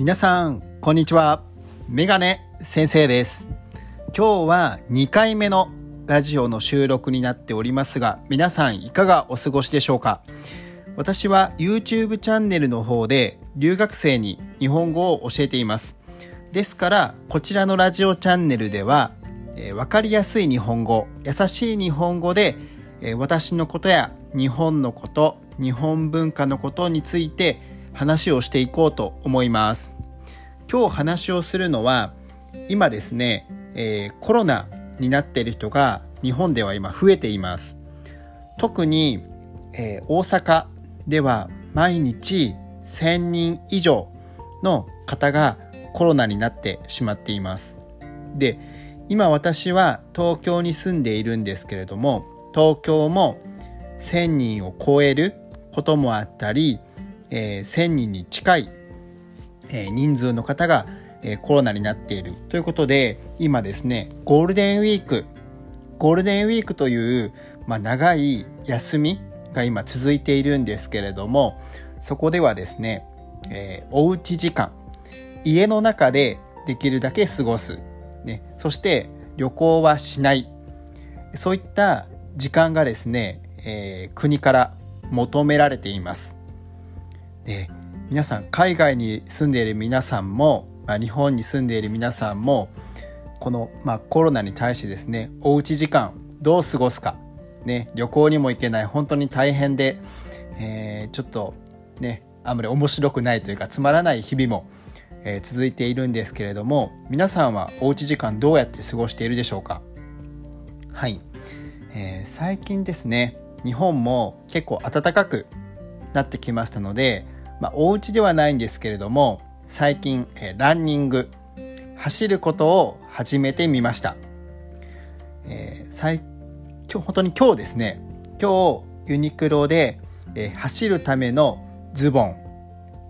皆さんこんにちは。メガネ先生です。今日は2回目のラジオの収録になっておりますが皆さんいかがお過ごしでしょうか？私は YouTube チャンネルの方で留学生に日本語を教えています。ですからこちらのラジオチャンネルでは、えー、分かりやすい日本語優しい日本語で、えー、私のことや日本のこと日本文化のことについて話をしていこうと思います。今日話をするのは今ですね、えー、コロナになっている人が日本では今増えています。特に、えー、大阪では毎日1000人以上の方がコロナになってしまっています。で今私は東京に住んでいるんですけれども東京も1000人を超えることもあったりえー、1000人に近い、人数の方が、コロナになっている。ということで今ですねゴールデンウィーク。ゴールデンウィークという、まあ、長い休みが今続いているんですけれどもそこではですね、えー、おうち時間。家の中でできるだけ過ごす、ね、そして旅行はしない。そういった時間がですね、えー、国から求められています。で皆さん海外に住んでいる皆さんも、まあ、日本に住んでいる皆さんもこの、まあ、コロナに対してですねおうち時間どう過ごすか、ね、旅行にも行けない本当に大変で、えー、ちょっとねあんまり面白くないというかつまらない日々も、えー、続いているんですけれども皆さんはおうち時間どうやって過ごしているでしょうか？はい、えー、最近ですね日本も結構暖かくなってきましたので、まあ、お家ではないんですけれども最近、えランニング走ることを始めてみました、えー、最今日本当に今日ですね。今日ユニクロで、えー、走るためのズボン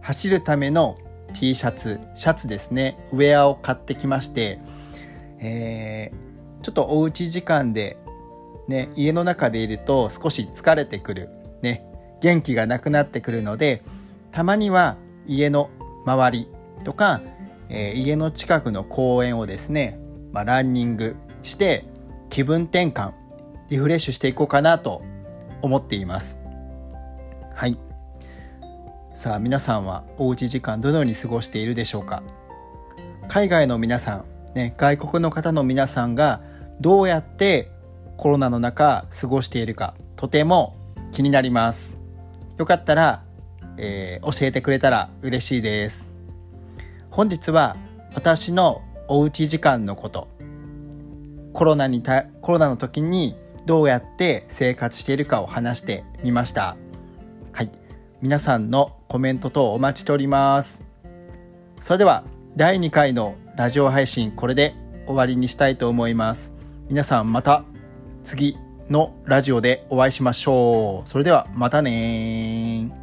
走るための T シャツシャツですね。ウェアを買ってきまして、えー、ちょっとおうち時間でね家の中でいると少し疲れてくるね。元気がなくなってくるのでたまには家の周りとか、えー、家の近くの公園をですね、まあ、ランニングして気分転換リフレッシュしていこうかなと思っています。はい。さあ皆さんはおうち時間どのように過ごしているでしょうか？海外の皆さん、ね、外国の方の皆さんがどうやってコロナの中過ごしているかとても気になります。よかったら、えー、教えてくれたら嬉しいです。本日は私のおうち時間のこと、コロナにたコロナの時にどうやって生活しているかを話してみました。はい。皆さんのコメント等お待ちしております。それでは第2回のラジオ配信これで終わりにしたいと思います。皆さんまた次のラジオでお会いしましょう。それではまたね